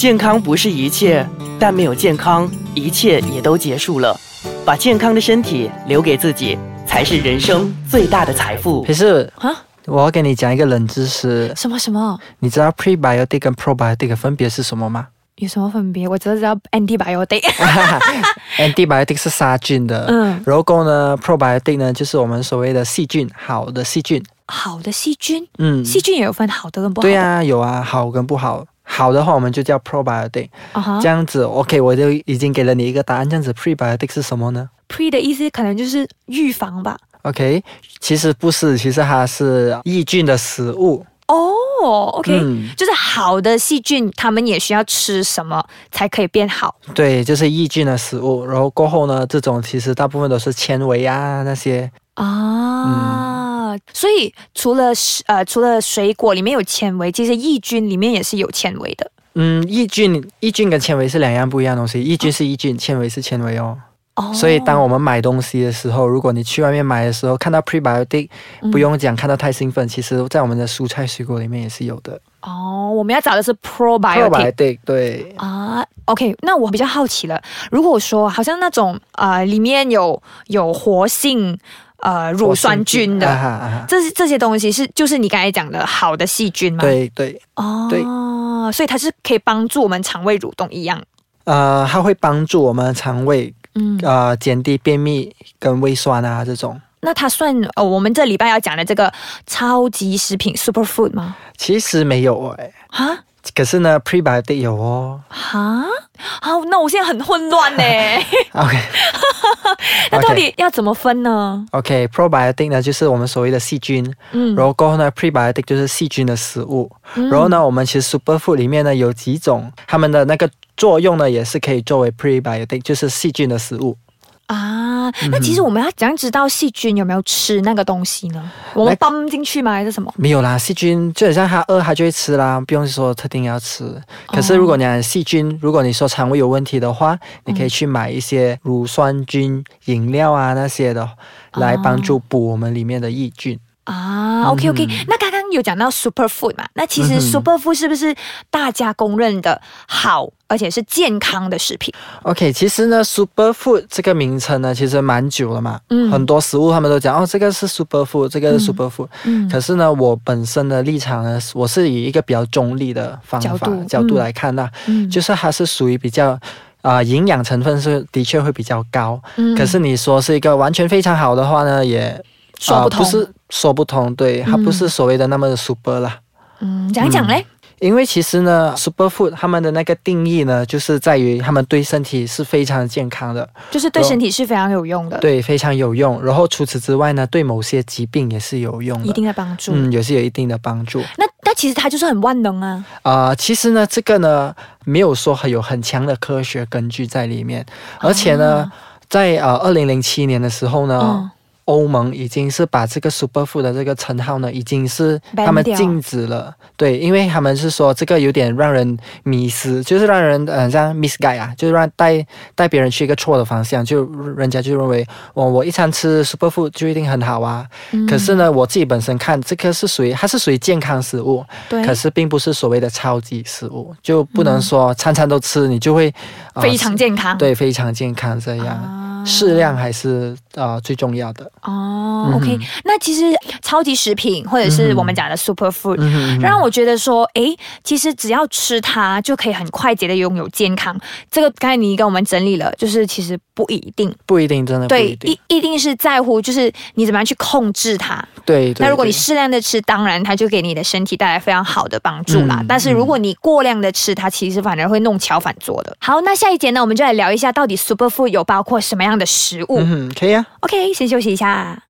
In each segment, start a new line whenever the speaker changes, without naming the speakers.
健康不是一切，但没有健康，一切也都结束了。把健康的身体留给自己，才是人生最大的财富。
可是
啊，
我要跟你讲一个冷知识，
什么什么
你知道 prebiotic 跟 probiotic 的分别是什么吗
有什么分别？我只知道 antibiotic。
antibiotic 是杀菌的，
嗯，
然后呢 probiotic 呢就是我们所谓的细菌，好的细菌。
好的细菌，
嗯，
细菌也有分好的跟不好的。
对啊、有啊，好跟不好。好的话，我们就叫 probiotic。这样子，OK，我就已经给了你一个答案。这样子，prebiotic 是什么呢
，pre 的意思可能就是预防吧。
？OK，其实不是，其实它是抑菌的食物。
哦，OK，、
嗯
就是好的细菌，它们也需要吃什么才可以变好？
对，就是抑菌的食物。然后过后呢，这种其实大部分都是纤维啊那些。
啊，所以除了是呃除了水果里面有纤维，其实益菌里面也是有纤维的。
嗯，抑菌抑菌跟纤维是两样不一样的东西。抑菌是抑菌，纤维是纤维哦。
哦，
所以当我们买东西的时候，如果你去外面买的时候看到 prebiotic，、
嗯
不用讲看到太兴奋，其实在我们的蔬菜水果里面也是有的。
哦，我们要找的是 probiotic。
probiotic 对。
啊，OK，那我比较好奇了，如果说好像那种呃里面有有活性呃乳酸菌的，
啊啊
这是这些东西是就是你刚才讲的好的细菌吗？，
对对，
哦，
对
所以它是可以帮助我们肠胃蠕动一样。
呃，它会帮助我们肠胃
嗯，
呃减低便秘跟胃酸啊这种。
那它算呃我们这礼拜要讲的这个超级食品 super food 吗？
其实没有哎，
哈
可是呢 prebiotic 有哦。
哈，好，那我现在很混乱呢。
OK
那到底要怎么分呢
？OK probiotic 呢就是我们所谓的细菌，
嗯
然后过后呢 prebiotic 就是细菌的食物。
嗯
然后呢，我们其实 superfood 里面呢有几种，它们的那个作用呢也是可以作为 prebiotic，就是细菌的食物。
啊，那其实我们要怎样知道细菌有没有吃那个东西呢？我们
那
ปั๊进去吗？还是什么？
没有啦，细菌就很像它饿它就会吃啦，不用说特定要吃。可是如果你讲细菌，如果你说肠胃有问题的话，你可以去买一些乳酸菌饮料啊那些的，来帮助补我们里面的益菌。
啊，OK OK，、那刚刚有讲到 super food 嘛，那其实 super food 是不是大家公认的好，而且是健康的食品
？OK，其实呢，superfood 这个名称呢，其实蛮久了嘛。
嗯
很多食物他们都讲哦，这个是 superfood，这个是 superfood。
嗯
可是呢，我本身的立场呢，我是以一个比较中立的方法
角度嗯
来看的，
嗯
就是它是属于比较。啊、营养成分是的确会比较高，
嗯
可是你说是一个完全非常好的话呢，也
说不通
啊不是说不通，对，它不是所谓的那么的 super 啦。
嗯，讲一讲嘞。
因为其实呢，superfood 他们的那个定义呢，就是在于他们对身体是非常健康的，
就是对身体是非常有用的，，
对，非常有用。然后除此之外呢，对某些疾病也是有用的，
一定的帮助。
嗯，也是有一定的帮助。
那但其实它就是很万能啊。
啊、其实呢，这个呢没有说很有很强的科学根据在里面，而且呢，在呃二零零七年的时候呢。
嗯
欧盟已经是把这个 superfood 的这个称号呢，已经是他们禁止了。对，因为他们是说这个有点让人迷失，就是让人呃像 misguide 啊，就是让带带别人去一个错的方向，就人家就认为我我一餐吃 superfood 就一定很好啊。
嗯
可是呢，我自己本身看这个是属于它是属于健康食物，
对，
可是并不是所谓的超级食物，就不能说餐餐都吃，你就会、呃
非常健康。
对非常健康这样。
啊
适量还是呃最重要的。
哦、
嗯
o k 那其实超级食品或者是我们讲的 super food，、
嗯
让我觉得说，哎，其实只要吃它就可以很快捷的拥有健康。这个刚才你跟我们整理了，就是其实不一定，
不一定，真的不
对
一，定。
一一定是在乎就是你怎么样去控制它。
对对。
那如果你适量的吃，当然它就给你的身体带来非常好的帮助啦。
嗯
但是如果你过量的吃，它其实反而会弄巧反拙的。好，那下一节呢，我们就来聊一下到底 super food 有包括什么样的食物。
嗯，可以啊。
OK，先休息一下。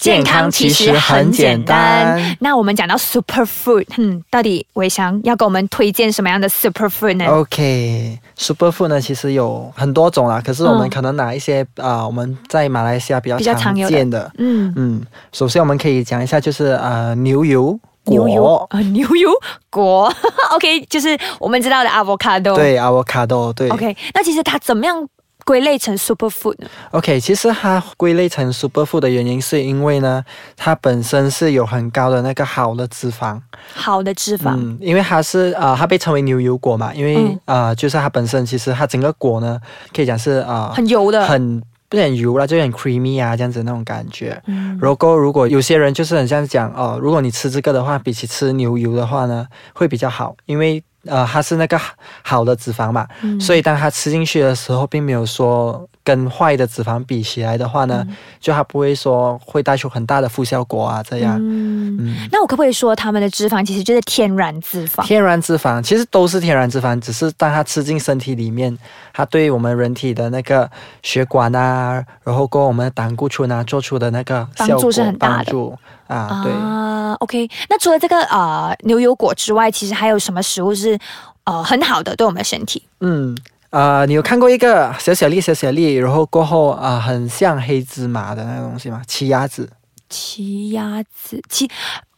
健康其实很简单。
那我们讲到 super food，嗯，到底伟翔要给我们推荐什么样的 super food 呢
？OK，superfood 呢，其实有很多种啦，可是我们
嗯
可能拿一些啊、我们在马来西亚比较
常
见的。
嗯，
嗯，首先我们可以讲一下，就是呃牛油
牛油
果，
啊、牛油果，OK，就是我们知道的 avocado。
对 avocado，对。
，OK，那其实它怎么样归类成 superfood 呢
？OK，其实它归类成 superfood 的原因是因为呢，它本身是有很高的那个好的脂肪，
好的脂肪，
嗯，因为它是呃，它被称为牛油果嘛，因为、
嗯。
呃，就是它本身其实它整个果呢，可以讲是呃
很油的，
很不是很油啦，就点 creamy 啊这样子那种感觉。
嗯。
然后如果有些人就是很像讲哦，如果你吃这个的话，比起吃牛油的话呢，会比较好，因为呃它是那个好的脂肪嘛，
嗯。
所以当它吃进去的时候，并没有说跟坏的脂肪比起来的话呢，就它不会说会带出很大的负效果啊这样。
嗯，
嗯，
那我可不可以说他们的脂肪其实就是天然脂肪？
天然脂肪其实都是天然脂肪，只是当它吃进身体里面，它对我们人体的那个血管啊，然后跟我们的胆固醇啊做出的那个
帮助
效果
是很大的
帮助啊，对。
啊，OK。那除了这个呃牛油果之外，其实还有什么食物是呃很好的对我们的身体？
嗯，啊，你有看过一个小小粒、小小粒，然后过后啊、很像黑芝麻的那个东西吗？奇亚籽。
奇亚籽，奇。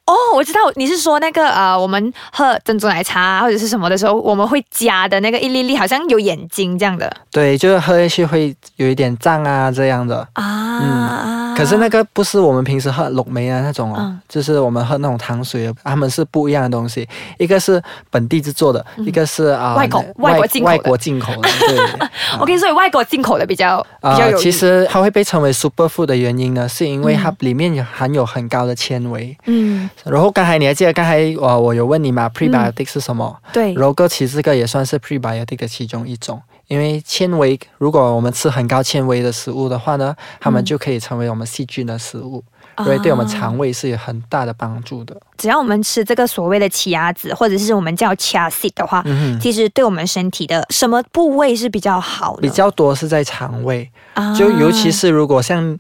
哦，我知道你是说那个呃，我们喝珍珠奶茶或者是什么的时候，我们会加的那个一粒粒，好像有眼睛这样的
对，就是喝下去会有一点胀啊这样的。
啊。
可是那个不是我们平时喝龙梅啊那种哦，
嗯
就是我们喝那种糖水的，他们是不一样的东西。一个是本地制作的，一个是啊、
嗯外
国
外国进口的
外国进口的。对。
OK，所以外国进口的比较比
啊、
较。
其实它会被称为 super food 的原因呢，是因为它里面有含有很高的纤维。
嗯，
然后刚才你还记得刚才呃我有问你嘛，prebiotic 是什么？
对，
然后枸杞这个也算是 prebiotic 的其中一种，因为纤维，如果我们吃很高纤维的食物的话呢，它们
嗯
就可以成为我们细菌的食物，所以对我们肠
啊
胃是有很大的帮助的。
只要我们吃这个所谓的奇亚籽，或者是我们叫 chia seed 的话，
嗯，
其实对我们身体的什么部位是比较好的？
比较多是在肠胃，
啊
就尤其是如果像。啊、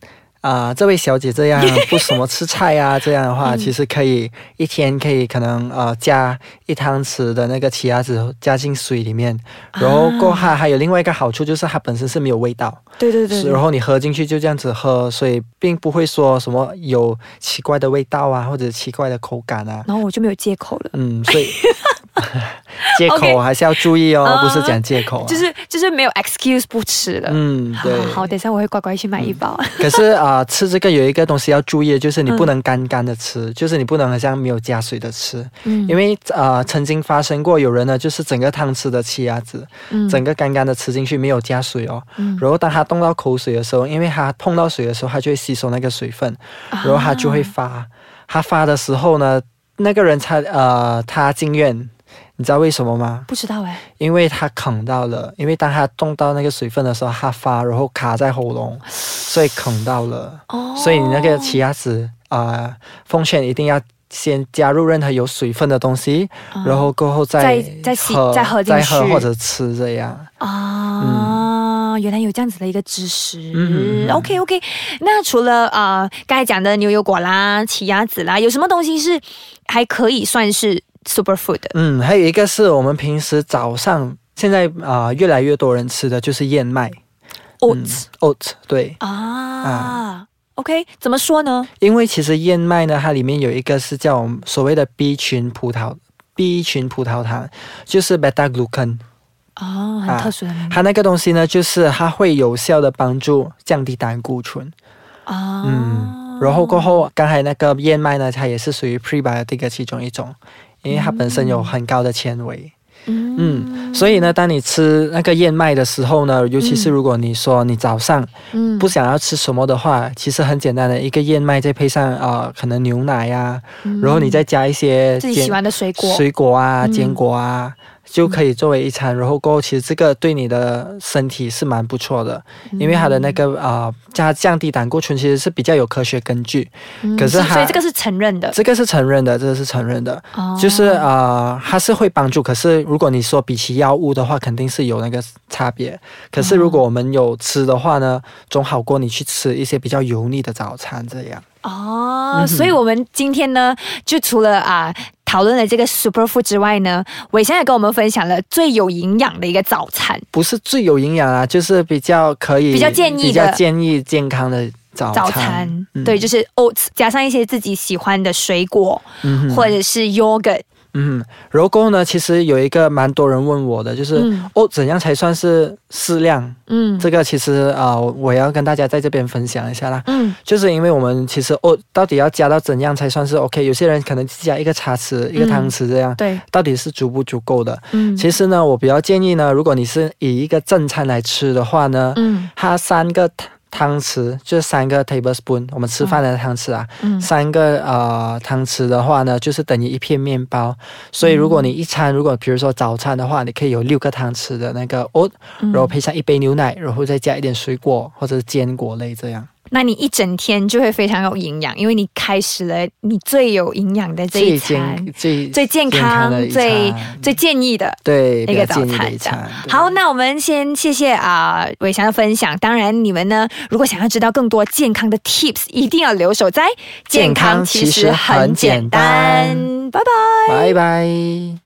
这位小姐这样 不怎么吃菜啊，这样的话，
嗯
其实可以一天可以可能呃加一汤匙的那个奇亚籽加进水里面，然后过后它还有另外一个好处就是它本身是没有味道，
对对对，
然后你喝进去就这样子喝，所以并不会说什么有奇怪的味道啊，或者奇怪的口感啊。
然后我就没有借口了。
嗯，所以 借口还是要注意哦，
啊
不是讲借口、啊。
就是就是没有 excuse 不吃的。
嗯，对。
好好，等一下我会乖乖去买一包。
可是啊、吃这个有一个东西要注意的，就是你
嗯
不能干干的吃，就是你不能好像没有加水的吃，
嗯
因为呃曾经发生过有人呢，就是整个汤匙的奇亚籽，
嗯
整个干干的吃进去，没有加水哦。
嗯
然后当他动到口水的时候，因为他碰到水的时候，它就会吸收那个水分，
啊
然后它就会发。它发的时候呢，那个人才呃他进院，你知道为什么吗？
不知道哎，
因为他啃到了，因为当他动到那个水分的时候，它发，然后卡在喉咙，所以啃到了。
哦，
所以你那个奇亚籽啊，奉劝一定要先加入任何有水分的东西，
啊
然后过后再
再再
喝
再喝
再喝或者吃这样。
啊，原来有这样子的一个知识。
嗯
OK OK，那除了呃刚才讲的牛油果啦、奇亚籽啦，有什么东西是还可以算是 super food？
嗯，还有一个是我们平时早上现在啊、越来越多人吃的就是燕麦
，oats
oats 对，
啊。啊 OK，怎么说呢？
因为其实燕麦呢，它里面有一个是叫我们所谓的 B 群葡萄 B 群葡萄糖，就是 beta glucan。
哦，很
啊
特殊的
它那个东西呢，就是它会有效的帮助降低胆固醇。
啊。
嗯，然后过后，刚才那个燕麦呢，它也是属于 prebiotic 的其中一种，因为它本身有很高的纤维。
嗯。
嗯，所以呢，当你吃那个燕麦的时候呢，尤其是如果你说你早上
嗯。
不想要吃什么的话，其实很简单的一个燕麦，再配上啊、呃可能牛奶呀、然后你再加一些
自己喜欢的水果，
水果啊、
嗯。
坚果啊，就可以作为一餐。然后过后，其实这个对你的身体是蛮不错的，因为它的那个啊，加降低胆固醇其实是比较有科学根据。
嗯
可是它
所以这个是承认的，
这个是承认的，这个是承认的，
哦
就是呃，它是会帮助。可是如果你说比起药物的话，肯定是有那个差别。可是如果我们有吃的话呢，总好过你去吃一些比较油腻的早餐这样。
哦，所以我们今天呢，就除了啊。讨论了这个 super food 之外呢，伟现在跟我们分享了最有营养的一个早餐。
不是最有营养啊，就是比较可以
比较建议的。
比较建议健康的早餐。
早餐，
嗯。
对，就是 oats 加上一些自己喜欢的水果，
嗯
或者是 yogurt，
嗯，然后过后呢，其实有一个蛮多人问我的，就是、
嗯
哦，怎样才算是适量？
嗯
这个其实啊、呃我要跟大家在这边分享一下啦。
嗯
就是因为我们其实哦，到底要加到怎样才算是 OK？有些人可能加一个茶匙、一个汤匙这样，
对，
到底是足不足够的？
嗯
其实呢，我比较建议呢，如果你是以一个正餐来吃的话呢，
嗯
它三个汤汤匙就是三个 tablespoon，我们吃饭的汤匙啊，
嗯。
三个呃汤匙的话呢，就是等于一片面包。所以如果你一餐，如果比如说早餐的话，你可以有六个汤匙的那个 oat，
嗯。
然后配上一杯牛奶，然后再加一点水果或者是坚果类这样。
那你一整天就会非常有营养，因为你开始了你最有营养的这一餐，
最
最健
康
最最建议的。
对
那个早餐。好，那我们先谢谢啊、伟翔的分享。当然，你们呢，如果想要知道更多健康的 tips，一定要留守在
健康其实很简单
拜拜。
拜拜。